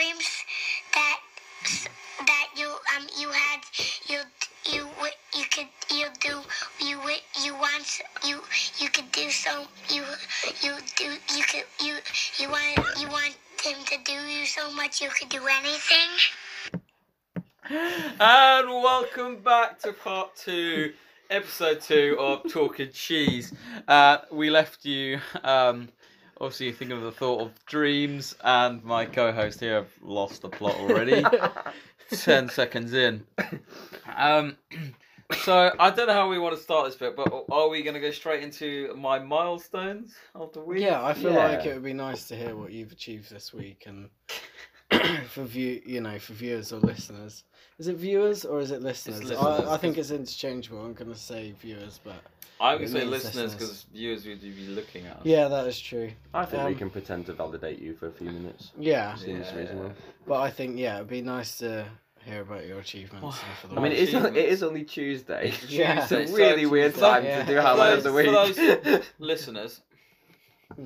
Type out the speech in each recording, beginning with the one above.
dreams that that you um you had you you you could you do you you want you you could do so you you do you could you you want you want him to do you so much you could do anything. And welcome back to part two, episode two of Talking Cheese. Uh, we left you, um, obviously, you thinking of the thought of dreams, and my co host here have lost the plot already. 10 seconds in. Um, so, I don't know how we want to start this bit, but are we going to go straight into my milestones of the week? Yeah, I feel Yeah. like it would be nice to hear what you've achieved this week and for view, you know, for viewers or listeners. Is it viewers or is it listeners? listeners, I, I think it's interchangeable. I'm going to say viewers, but I'm going It to say listeners listeners. because viewers would be looking at us. yeah, that is true. I think we Um, can pretend to validate you for a few minutes. Yeah, Seems Yeah, reasonable. but I think yeah, it'd be nice to hear about your achievements. For the I mean, it is, it is only Tuesday. Yeah. it's a So really weird time Yeah. to do highlight of the For those- week. for Listeners.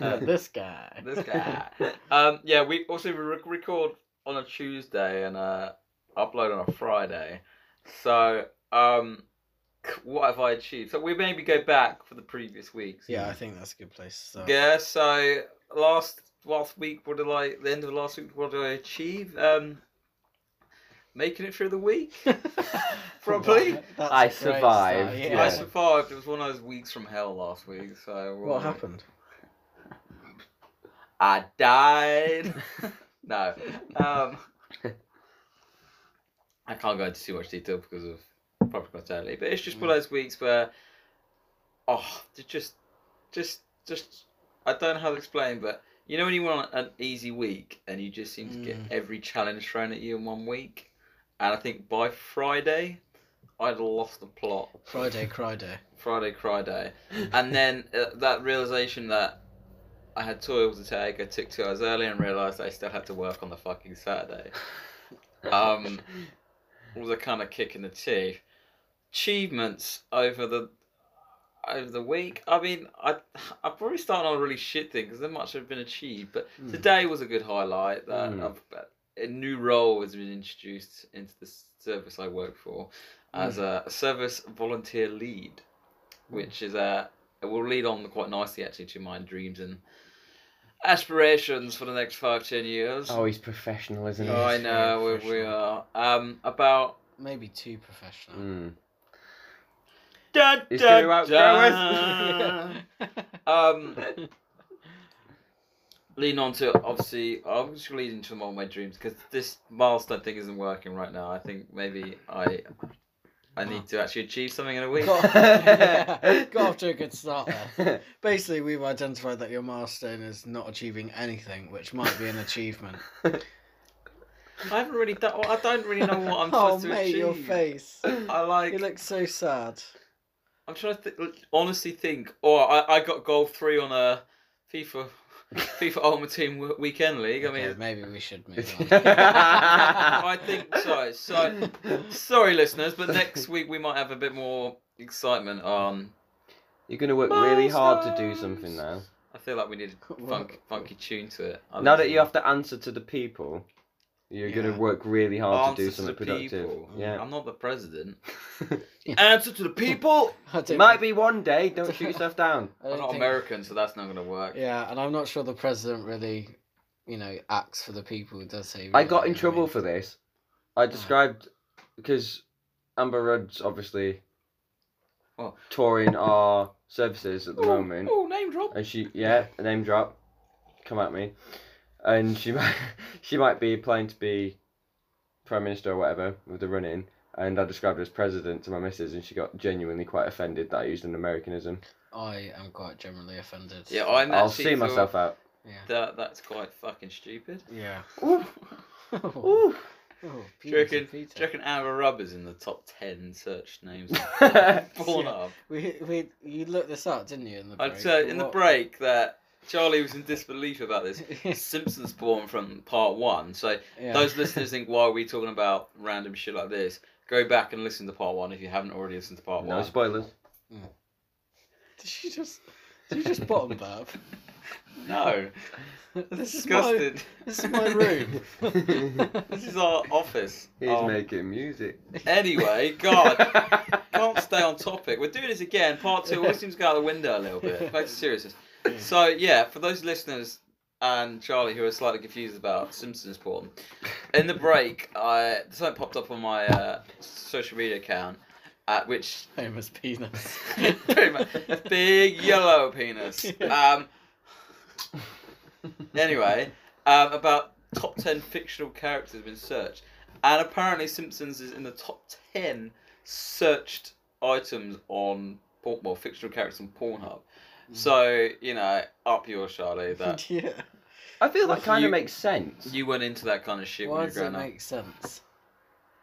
this guy. this guy. Um, yeah, we also re- record on a Tuesday and uh, upload on a Friday. So, um, what have I achieved? So we maybe go back for the previous weeks. Yeah, I think that's a good place to start. Yeah. So last last week, what did I? The end of last week, what did I achieve? Um, making it through the week. Probably. That's I a survived, start, I Yeah. survived. It was one of those weeks from hell last week. So What uh, happened? I died. no. Um, I can't go into too much detail because of proper early, but it's just one of those weeks where, oh, just, just, just, I don't know how to explain, but you know when you want an easy week and you just seem to get Mm. every challenge thrown at you in one week, and I think by Friday, I'd lost the plot. Friday, cry day. Friday cry day, and then uh, that realization that I had toil to take, I took two hours early and realized I still had to work on the fucking Saturday. Um, was a kind of kick in the teeth. Achievements over the over the week. I mean, I I probably started on a really shit thing because there much have been achieved, but Hmm. today was a good highlight. That Mm. I've, a new role has been introduced into the service I work for as a service volunteer lead, which is a it will lead on quite nicely actually to my dreams and aspirations for the next five ten years. oh, he's professional, isn't he? Oh, I know we, we are. Um, about Maybe too professional. Da, He's da, gonna outgrow da. um, lean on to obviously. I'm just leading to of my dreams because this milestone thing isn't working right now. I think maybe I. I need to actually achieve something in a week. Got, yeah, got off to a good start there. Basically, we've identified that your milestone is not achieving anything, which might be an achievement. I haven't really done. I don't really know what I'm oh, supposed to mate, achieve. your face. I like. You look so sad. I'm trying to th- honestly think. Oh, I, I got gold three on a FIFA FIFA Ultimate Team Weekend League. I Okay, mean, maybe we should move on. I think so. So sorry, listeners, but next week we might have a bit more excitement on. You're going to work really hard to do something now. I feel like we need a funk, funky tune to it. I Now that you have to answer to the people, you're gonna work really hard to do something the productive. people. Yeah. I'm not the president. Yeah. Answer to the people. It might be one day. Don't shoot yourself down. I I'm don't think- American, so that's not going to work. Yeah, and I'm not sure the president really, you know, acts for the people, does he? I got in really? trouble for this. I described because Amber Rudd's obviously Oh. touring our services at the Oh, moment, Oh, name drop. and she yeah name drop, come at me, and she might she might be applying to be prime minister or whatever with the run in. And I described her as president to my missus, and she got genuinely quite offended that I used an Americanism. I am quite generally offended. Yeah, I'm I'll see thought myself out. Yeah. That that's quite fucking stupid. Yeah. Ooh, oh, ooh. Do you reckon, do you reckon Amber Rubbers in the top ten search names? Yeah. Up. We, we, you looked this up, didn't you? In the break? I'd say in the break that Charlie was in disbelief about this. Simpsons porn from part one. So Yeah. those listeners think, why are we talking about random shit like this? Go back and listen to part one if you haven't already listened to part No one. No spoilers. Did you just, did you just bottom that? No, this is my, this is my room. This is our office. He's Oh. making music. Anyway, God, can't stay on topic. We're doing this again. Part two always seems to go out the window a little bit. Back to seriousness. So yeah, for those listeners and Charlie who are slightly confused about Simpsons porn, in the break, I something popped up on my uh, social media account, at which Famous penis. pretty much big yellow penis. Um. Anyway, um, about top ten fictional characters have been searched, and apparently Simpsons is in the top ten searched items on porn, well fictional characters on Pornhub. Mm. So you know, up your Charlie. That yeah. I feel that Like kind you- of makes sense. you went into that kind of shit Why when does you were growing up. make sense?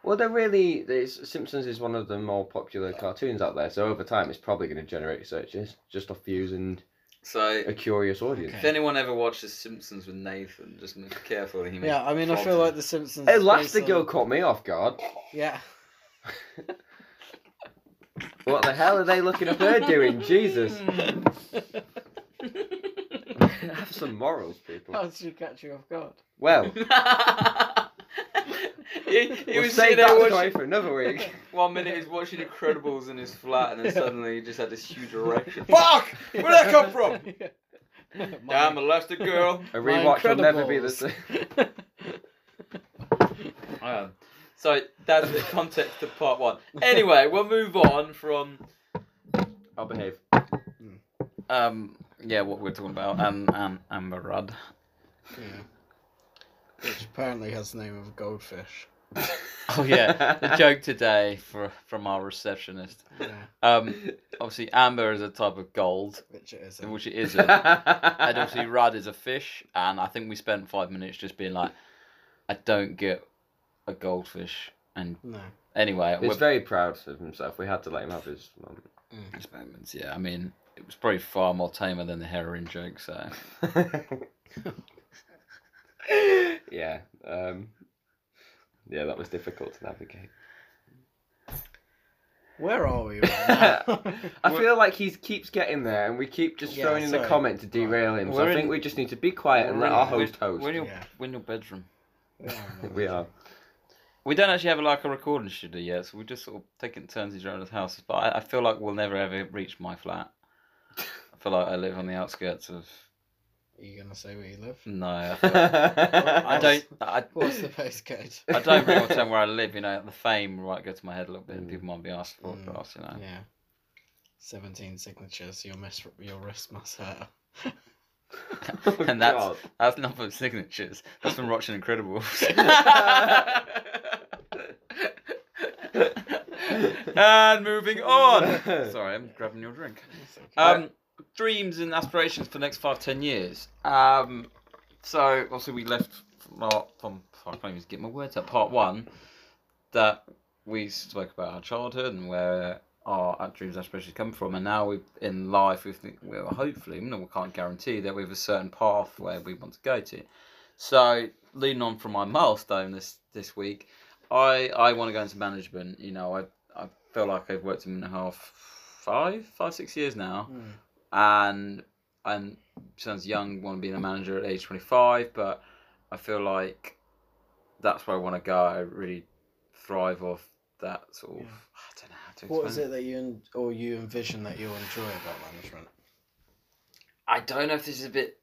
Well, they're really. It's, Simpsons is one of the more popular cartoons out there, so over time it's probably going to generate searches just off views and So a curious audience. if anyone ever watches Simpsons with Nathan, just be careful. He Yeah, I mean, I feel you. like The Simpsons. Hey, is based Elastigirl on- caught me off guard. Yeah. What the hell are they looking at her doing? Jesus. Have some morals, people. How did she catch you off guard? Well, he, he we'll was save sitting there that watching. story for another week. One minute he's watching Incredibles in his flat, and then Yeah. suddenly he just had this huge erection. Fuck! Where'd that come from? Damn, Elastigirl. A rewatch will never be the Incredibles. same. Um, so that's the context of part one. Anyway, we'll move on from I'll behave. um yeah what we're talking about um um Amber Rudd. Yeah. Which apparently has the name of a goldfish. Oh yeah, the joke today for from our receptionist. Yeah. Um, obviously Amber is a type of gold, Which it isn't. which it isn't. and obviously Rudd is a fish, and I think we spent five minutes just being like, I don't get a goldfish. And No. anyway, He's we're very proud of himself. We had to let him have his moment. His moments, yeah. I mean, it was probably far more tamer than the heroin joke. So yeah. Um, yeah, that was difficult to navigate. Where are we right now? I feel like he keeps getting there, and we keep just Yeah, throwing in sorry. a comment to derail him. So We're I in- think we just need to be quiet and We're let in- our host host. We're in your, Yeah. we're in your bedroom. Where am I? We are. We don't actually have like a recording studio yet, so we're just sort of taking turns around the house. But I, I feel like we'll never ever reach my flat. I feel like I live on the outskirts of. Are you gonna say where you live? No, I, feel I I don't. I, What's the postcode? I don't really want to tell where I live. You know, the fame might go to my head a little bit, and Mm. people might be asked for Mm. autographs. You know. Yeah. Seventeen signatures. Your miss, your wrist must hurt. and that's that's not for signatures. That's from watching Incredibles. and moving on. Sorry, I'm grabbing your drink. Um, dreams and aspirations for the next five, ten years. Um, so obviously we left from, our- from I can't even get my words out. Part one, that we spoke about our childhood and where our, dreams and aspirations come from, and now we in life we think well, hopefully, no, we can't guarantee that we have a certain path where we want to go to. So leading on from my milestone this this week, I I want to go into management. You know, I I feel like I've worked in half five five six years now Hmm. and and sounds young, want to be a manager at age twenty five, but I feel like that's where I want to go. I really thrive off that sort of. Yeah. What is it that you en- or you envision that you'll enjoy about management? I don't know if this is a bit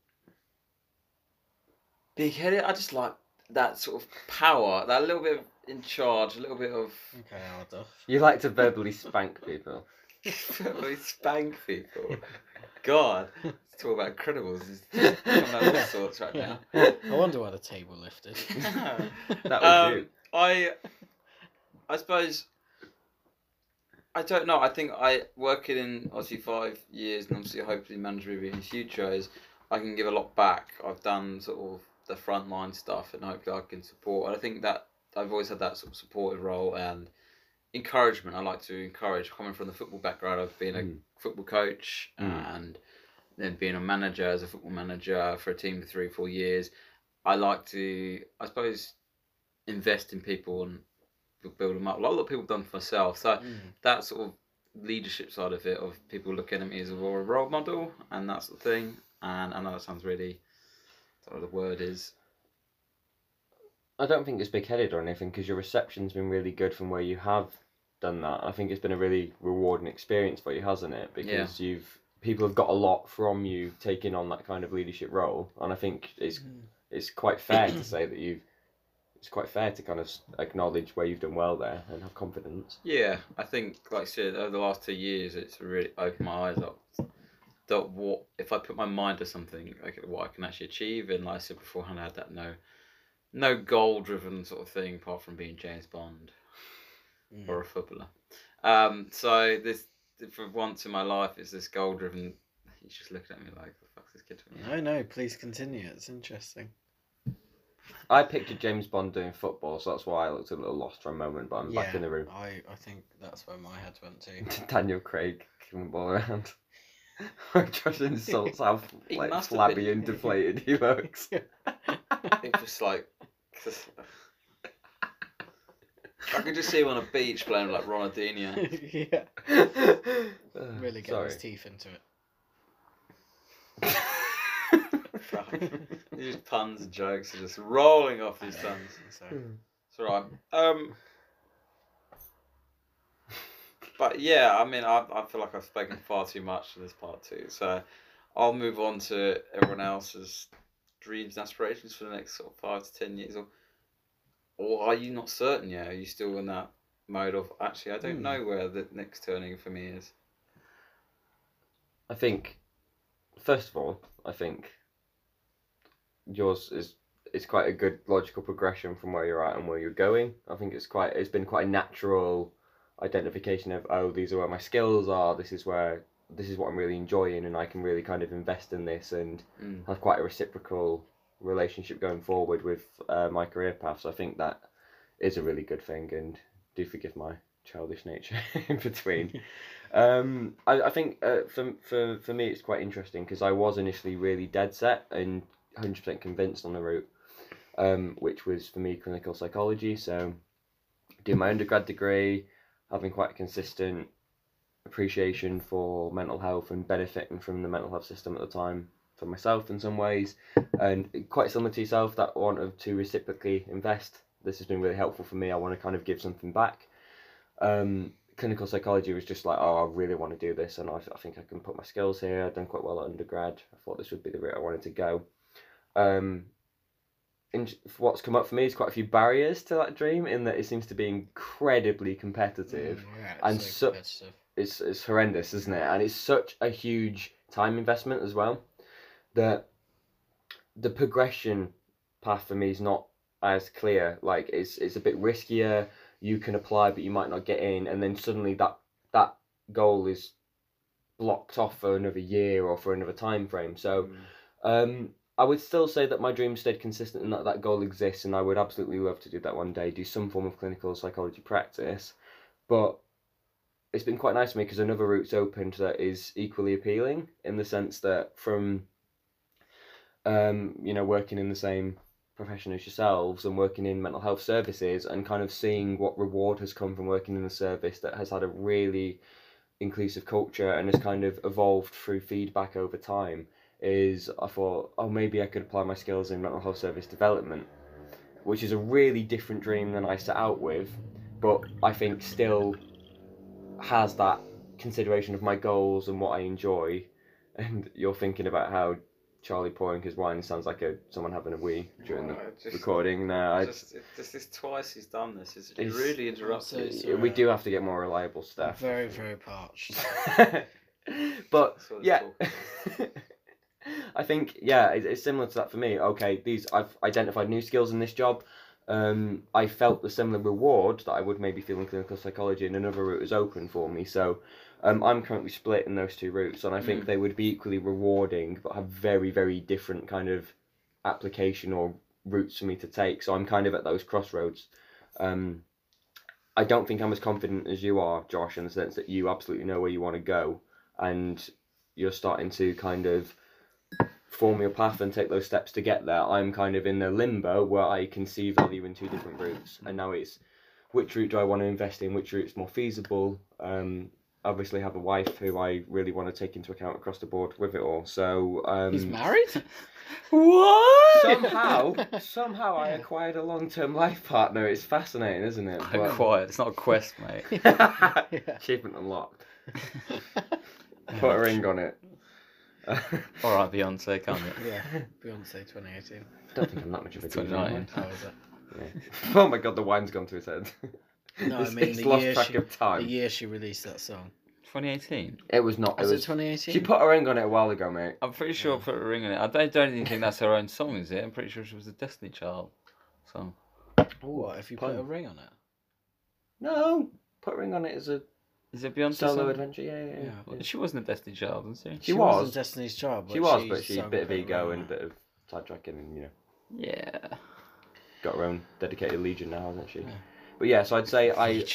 big headed. I just like that sort of power, that little bit of in charge, a little bit of Okay, Arda. You like to verbally spank people. really spank people. God, let's talk about Incredibles. Is coming out all sorts right now. I wonder why the table lifted. That was um, you. I, I suppose. I don't know. I think I working in obviously five years and obviously hopefully managerial in the future is I can give a lot back. I've done sort of the frontline stuff and hopefully I can support. And I think that I've always had that sort of supportive role and encouragement. I like to encourage. Coming from the football background, I've been a Mm. football coach Mm. and then being a manager as a football manager for a team for three four years. I like to, I suppose, invest in people and build them up. A lot of people have done for myself. So Mm. that sort of leadership side of it, of people looking at me as a role role model and that sort of thing, and I know that sounds really, I don't know what the word is. I don't think it's big headed or anything because your reception's been really good from where you have done that. I think it's been a really rewarding experience for you, hasn't it? Because you've people have got a lot from you taking on that kind of leadership role, and I think it's it's quite fair to say that you've. It's quite fair to kind of acknowledge where you've done well there and have confidence. Yeah, I think, like I said, over the last two years, it's really opened my eyes up. That what if I put my mind to something, like what I can actually achieve, and like I said beforehand, I had that no, no goal-driven sort of thing apart from being James Bond Mm. or a footballer. Um, so this, for once in my life, is this goal-driven. He's just looking at me like, "The fuck's this kid? No, no, please continue. It's interesting. I pictured James Bond doing football, so that's why I looked a little lost for a moment. But I'm back in the room. I, I think that's where my head went to. Daniel Craig kicking the ball around. Josh insults how like flabby been. and deflated he looks. It was like. I could just see him on a beach playing like Ronaldinho. yeah. Really get sorry. his teeth into it. These puns and jokes are just rolling off these tongues. So, It's alright. Um, but yeah, I mean, I, I feel like I've spoken far too much in this part too. So I'll move on to everyone else's dreams and aspirations for the next sort of five to ten years. Or, or are you not certain yet? Are you still in that mode of actually, I don't Hmm. know where the next turning for me is? I think, first of all, I think yours is is quite a good logical progression from where you're at and where you're going. I think it's quite it's been quite a natural identification of oh these are where my skills are. This is where this is what I'm really enjoying, and I can really kind of invest in this and Mm. have quite a reciprocal relationship going forward with uh, my career path. So I think that is a really good thing, and do forgive my childish nature in between. um, I, I think uh, for, for for me it's quite interesting because I was initially really dead set and hundred percent convinced on the route, um, which was for me clinical psychology. So doing my undergrad degree, having quite a consistent appreciation for mental health and benefiting from the mental health system at the time for myself in some ways, and quite similar to yourself, that want to reciprocally invest. This has been really helpful for me. I want to kind of give something back. Um, clinical psychology was just like, oh, I really want to do this, and I, I think I can put my skills here. I've done quite well at undergrad. I thought this would be the route I wanted to go. Um, in, what's come up for me is quite a few barriers to that dream, in that it seems to be incredibly competitive Mm, yeah, it's and so competitive. it's it's horrendous, isn't it? And it's such a huge time investment as well that the progression path for me is not as clear. Like it's it's a bit riskier. You can apply, but you might not get in, and then suddenly that that goal is blocked off for another year or for another time frame. So um, I would still say that my dream stayed consistent and that that goal exists, and I would absolutely love to do that one day, do some form of clinical psychology practice. But it's been quite nice for me because another route's opened that is equally appealing in the sense that from, um, you know, working in the same profession as yourselves and working in mental health services and kind of seeing what reward has come from working in a service that has had a really inclusive culture and has kind of evolved through feedback over time is I thought, oh, maybe I could apply my skills in mental health service development, which is a really different dream than I set out with, but I think still has that consideration of my goals and what I enjoy. And you're thinking about how Charlie pouring his wine sounds like a someone having a wee during the Oh, just- recording. No, I, Just, it- this is twice he's done this. It's, It's- really I'm so interrupted. we uh, do have to get more reliable I'm stuff. very, very parched. but That's what it's yeah, talking I think yeah, it, it's similar to that for me. Okay, these I've identified new skills in this job. Um, I felt the similar reward that I would maybe feel in clinical psychology, and another route is open for me. So um, I'm currently split in those two routes, and I think Mm. they would be equally rewarding, but have very very different kind of application or routes for me to take. So I'm kind of at those crossroads. Um, I don't think I'm as confident as you are, Josh, in the sense that you absolutely know where you want to go, and you're starting to kind of form your path and take those steps to get there. I'm kind of in the limbo where I can see value in two different routes, and now it's which route do I want to invest in, which route's more feasible. Um, obviously have a wife who I really want to take into account across the board with it all. So um, He's married. What? somehow, somehow I acquired a long-term life partner. It's fascinating, isn't it? But- Quiet. It's not a quest, mate. Achievement unlocked. Put a ring on it. All right, Beyonce, can't it? yeah. Beyonce 2018. don't think I'm that much of a DJ. 29. How was it? Yeah. Oh my god, the wine's gone to his head. No, I It's- mean it's the lost year track she- of time. The year she released that song. 2018. It was not. It Was it was. 2018? She put a ring on it a while ago, mate. I'm pretty sure I put a ring on it. I don't, don't even think that's her own song, is it? I'm pretty sure she was a Destiny Child song. What if you put a Pun. ring on it? No, put a ring on it as a Is it Beyonce? solo song? adventure. Yeah, yeah. yeah. Well, She wasn't a Destiny Child, wasn't she? She wasn't was. Destiny's Child. But She was, but she sung a bit of ego and a bit of sidetracking, and you know, Yeah. got her own dedicated legion now, hasn't she? Yeah. But yeah, so I'd say. I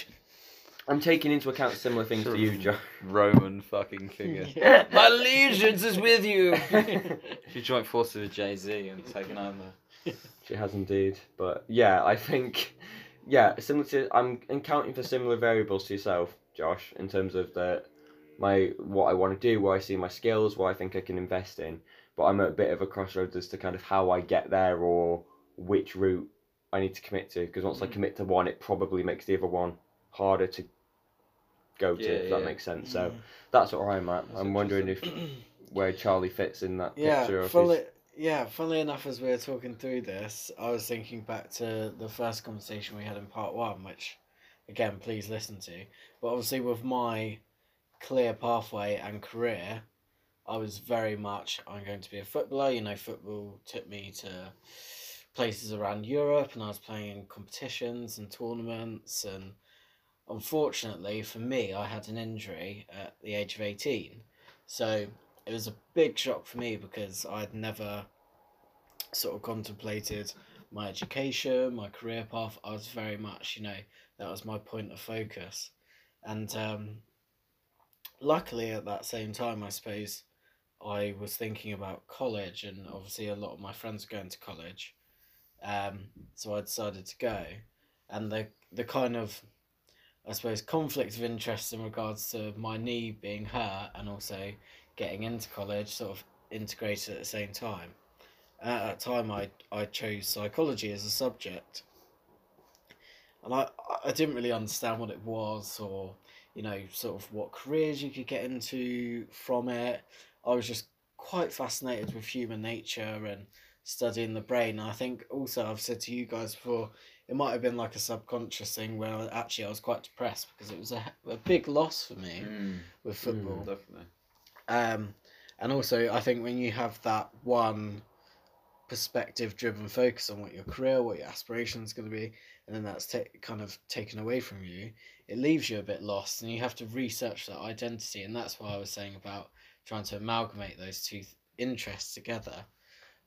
I'm taking into account similar things to you, Joe. Roman fucking figure. Yeah. My allegiance is with you. she joined forces with Jay Z and taken over. She has indeed. But yeah, I think yeah, similar to I'm accounting for similar variables to yourself, Josh, in terms of the my what I want to do, where I see my skills, what I think I can invest in. But I'm at a bit of a crossroads as to kind of how I get there or which route I need to commit to. Because once I mm. commit to one, it probably makes the other one harder to go to. Yeah, that makes sense. So mm. that's where I'm at. That's I'm wondering if where Charlie fits in that picture. yeah, or if funnily, yeah. Funnily enough, as we were talking through this, I was thinking back to the first conversation we had in part one, which, again, please listen to. But obviously, with my clear pathway and career, I was very much I'm going to be a footballer. You know, football took me to places around Europe, and I was playing in competitions and tournaments. And unfortunately for me, I had an injury at the age of eighteen, so it was a big shock for me because I'd never sort of contemplated my education, my career path. I was very much, you know, that was my point of focus. And um, luckily, at that same time, I suppose I was thinking about college, and obviously, a lot of my friends were going to college. Um, so I decided to go. And the, the kind of, I suppose, conflict of interest in regards to my knee being hurt and also getting into college sort of integrated at the same time. At that time, I I chose psychology as a subject, and I I didn't really understand what it was or you know sort of what careers you could get into from it. I was just quite fascinated with human nature and studying the brain. And I think also I've said to you guys before, it might have been like a subconscious thing where I, actually I was quite depressed because it was a, a big loss for me Mm, with football. definitely. Um, and also, I think when you have that one perspective driven focus on what your career, what your aspirations going to be, and then that's ta- kind of taken away from you, it leaves you a bit lost and you have to research that identity. And that's why I was saying about trying to amalgamate those two th- interests together.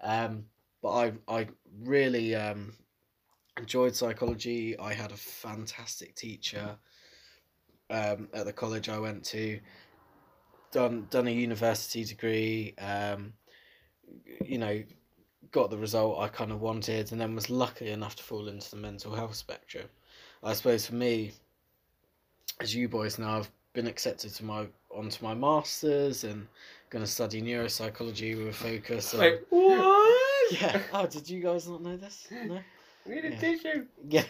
Um, but I, I really um, enjoyed psychology. I had a fantastic teacher um, at the college I went to done done a university degree um you know got the result i kind of wanted and then was lucky enough to fall into the mental health spectrum i suppose for me as you boys know i've been accepted to my onto my masters and going to study neuropsychology with a focus on Wait, what? yeah oh did you guys not know this no We need a Yeah. tissue. yeah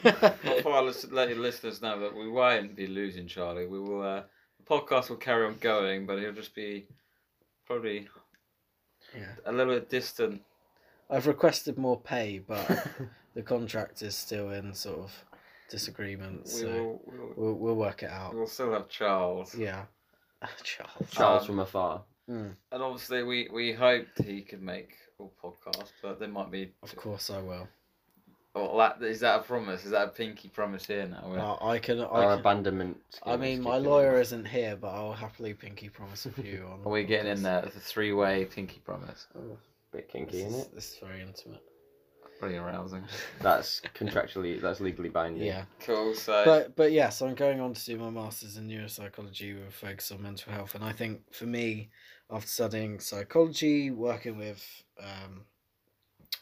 Before I lis- let your listeners know that we won't be losing Charlie. We will. Uh, the podcast will carry on going, but he'll just be probably yeah a little bit distant. I've requested more pay but the contract is still in sort of disagreement We so will. We'll, we'll, we'll work it out we'll still have Charles. Yeah. Charles. Charles Um, from afar. Mm, And obviously, we, we hoped he could make all podcasts, but there might be. of course I will. Oh, that, is that a promise? Is that a pinky promise here now? Uh, I can. Our I, can abandonment. I mean, my lawyer in. isn't here, but I'll happily pinky promise with you on. Are we getting in there? It's a three way pinky promise. Oh, Bit this, kinky, isn't it? this is very intimate. Pretty arousing. That's contractually, that's legally binding. Yeah, Cool. So. but but yeah, so I'm going on to do my masters in neuropsychology with a focus on mental health, and I think for me, after studying psychology, working with um,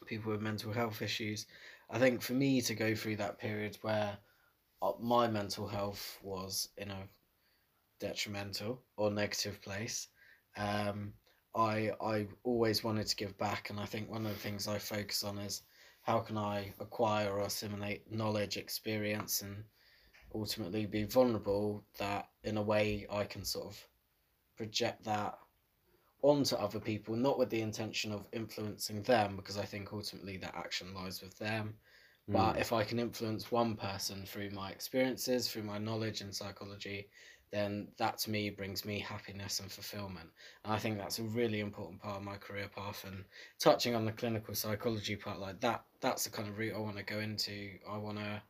people with mental health issues, I think for me to go through that period where uh, my mental health was in a detrimental or negative place. Um, I I always wanted to give back, and I think one of the things I focus on is how can I acquire or assimilate knowledge, experience, and ultimately be vulnerable. That in a way I can sort of project that onto other people, not with the intention of influencing them, because I think ultimately that action lies with them. But Mm. if I can influence one person through my experiences, through my knowledge in psychology, then that to me brings me happiness and fulfillment. And I think that's a really important part of my career path. And touching on the clinical psychology part, like that, that's the kind of route I want to go into. I want to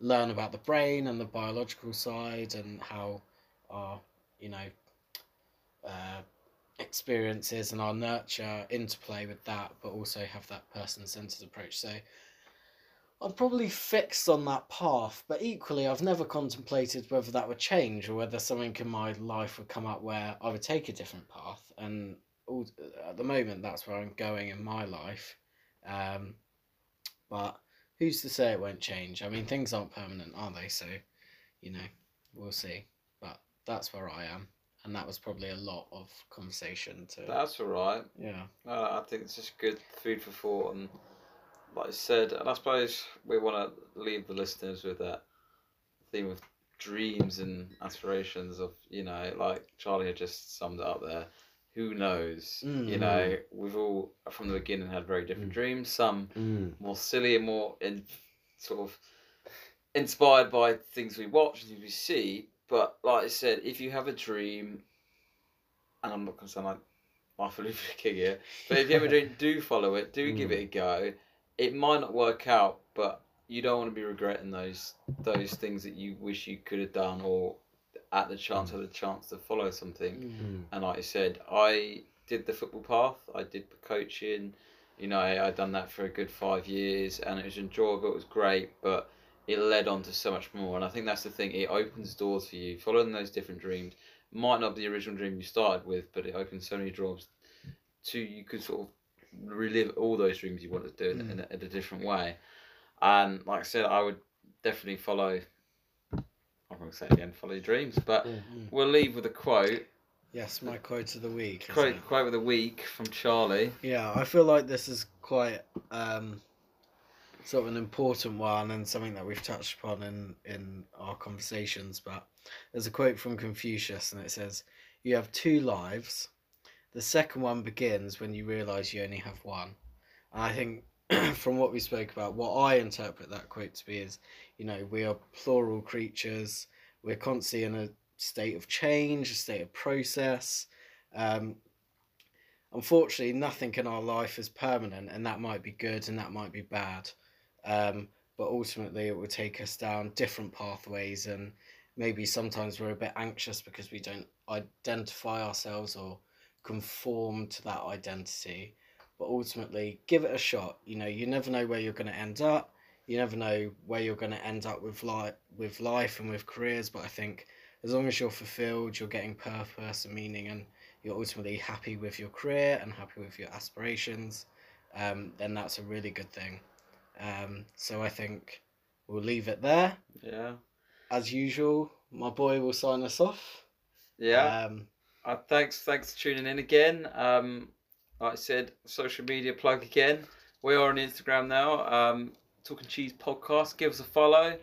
learn about the brain and the biological side and how our, you know, uh, experiences and our nurture interplay with that, but also have that person centered approach. So I'm probably fixed on that path, but equally, I've never contemplated whether that would change or whether something in my life would come up where I would take a different path. And all, at the moment, that's where I'm going in my life. Um, but who's to say it won't change? I mean, things aren't permanent, are they? So, you know, we'll see. But that's where I am. And that was probably a lot of conversation to. That's all right. yeah. Uh, I think it's just good food for thought, and like I said, and I suppose we want to leave the listeners with that theme of dreams and aspirations. Of you know, like Charlie had just summed it up there. Who knows? You Mm. know, we've all from the beginning had very different Mm. dreams. Some Mm. more silly and more in, sort of inspired by things we watch and things we see. But like I said, if you have a dream, and I'm not going to sound like Martha Luther King here, but if you have a dream, do follow it, do give Mm. it a go. It might not work out, but you don't want to be regretting those those things that you wish you could have done or at the chance had a chance to follow something. Mm. And like I said, I did the football path. I did the coaching. You know, I, I done that for a good five years, and it was enjoyable. It was great, but it led on to so much more. And I think that's the thing. It opens doors for you. Following those different dreams might not be the original dream you started with, but it opens so many doors to you could sort of relive all those dreams you wanted to do in, in, a, in a different way. And like I said, I would definitely follow. I'm going to say it again, follow your dreams. But Yeah. we'll leave with a quote. Yes, my quote of the week. isn't Quote, it? quote of the week from Charlie. Yeah, I feel like this is quite um, sort of an important one and something that we've touched upon in, in our conversations. But there's a quote from Confucius, and it says, You have two lives. The second one begins when you realize you only have one. And I think from what we spoke about, what I interpret that quote to be is, you know, we are plural creatures. We're constantly in a state of change, a state of process. Um, unfortunately, nothing in our life is permanent, and that might be good and that might be bad. Um, but ultimately, it will take us down different pathways, and maybe sometimes we're a bit anxious because we don't identify ourselves or conform to that identity. But ultimately, give it a shot. You know, you never know where you're going to end up. You never know where you're going to end up with life, with life and with careers. But I think as long as you're fulfilled, you're getting purpose and meaning, and you're ultimately happy with your career and happy with your aspirations, um, then that's a really good thing. Um, so I think we'll leave it there. Yeah. As usual, my boy will sign us off. Yeah. Um, Uh, thanks, thanks for tuning in again. Um, like I said, social media plug again. We are on Instagram now. Um, Talking Cheese Podcast. Give us a follow.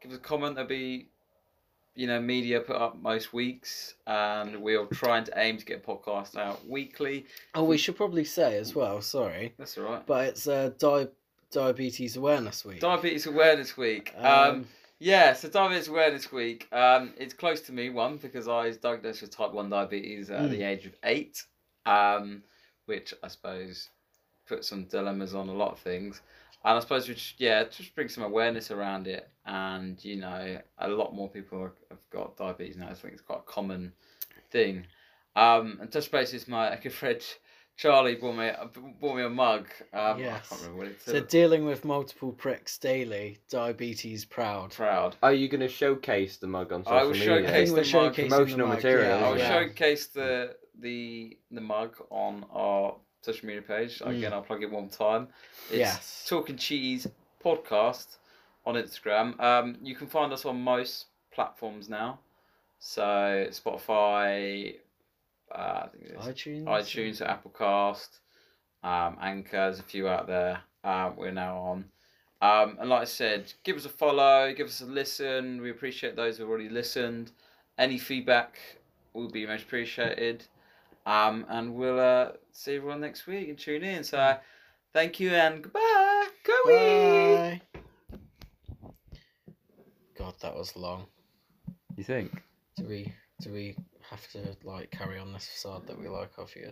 Give us a comment. There'll be, you know, media put up most weeks, and we're trying to aim to get podcast out weekly. oh, we should probably say as well. Sorry, That's all right. but it's uh, di- Diabetes Awareness Week. Diabetes Awareness Week. Um, Um, Yeah, so Diabetes Awareness Week. Um, it's close to me, one, because I was diagnosed with type 1 diabetes at Mm. the age of eight, um, which I suppose put some dilemmas on a lot of things. And I suppose, which, yeah, just bring some awareness around it. And, you know, a lot more people have got diabetes now. I think it's quite a common thing. Um, and touch base is my good friend Charlie bought me, bought me a mug. Um, Yes. I can't remember what it's so dealing with multiple pricks daily, diabetes proud. proud. Are you going to showcase the mug on social I will media? showcase I think the mug. showcasing Promotional the mug, material, yeah, I'll yeah. showcase the the the mug on our social media page. Mm. Again, I'll plug it one time. It's Yes. Talking Cheese Podcast on Instagram. Um, you can find us on most platforms now. So Spotify, uh, I think iTunes. iTunes, so Apple Cast, um, Anchor. There's a few out there. Uh, we're now on. Um, and like I said, give us a follow, give us a listen. We appreciate those who've already listened. Any feedback will be most appreciated. Um, and we'll uh, see everyone next week and tune in. So thank you and goodbye. Go we. Bye. God, that was long. You think? Do we do we have to like carry on this facade that we like you?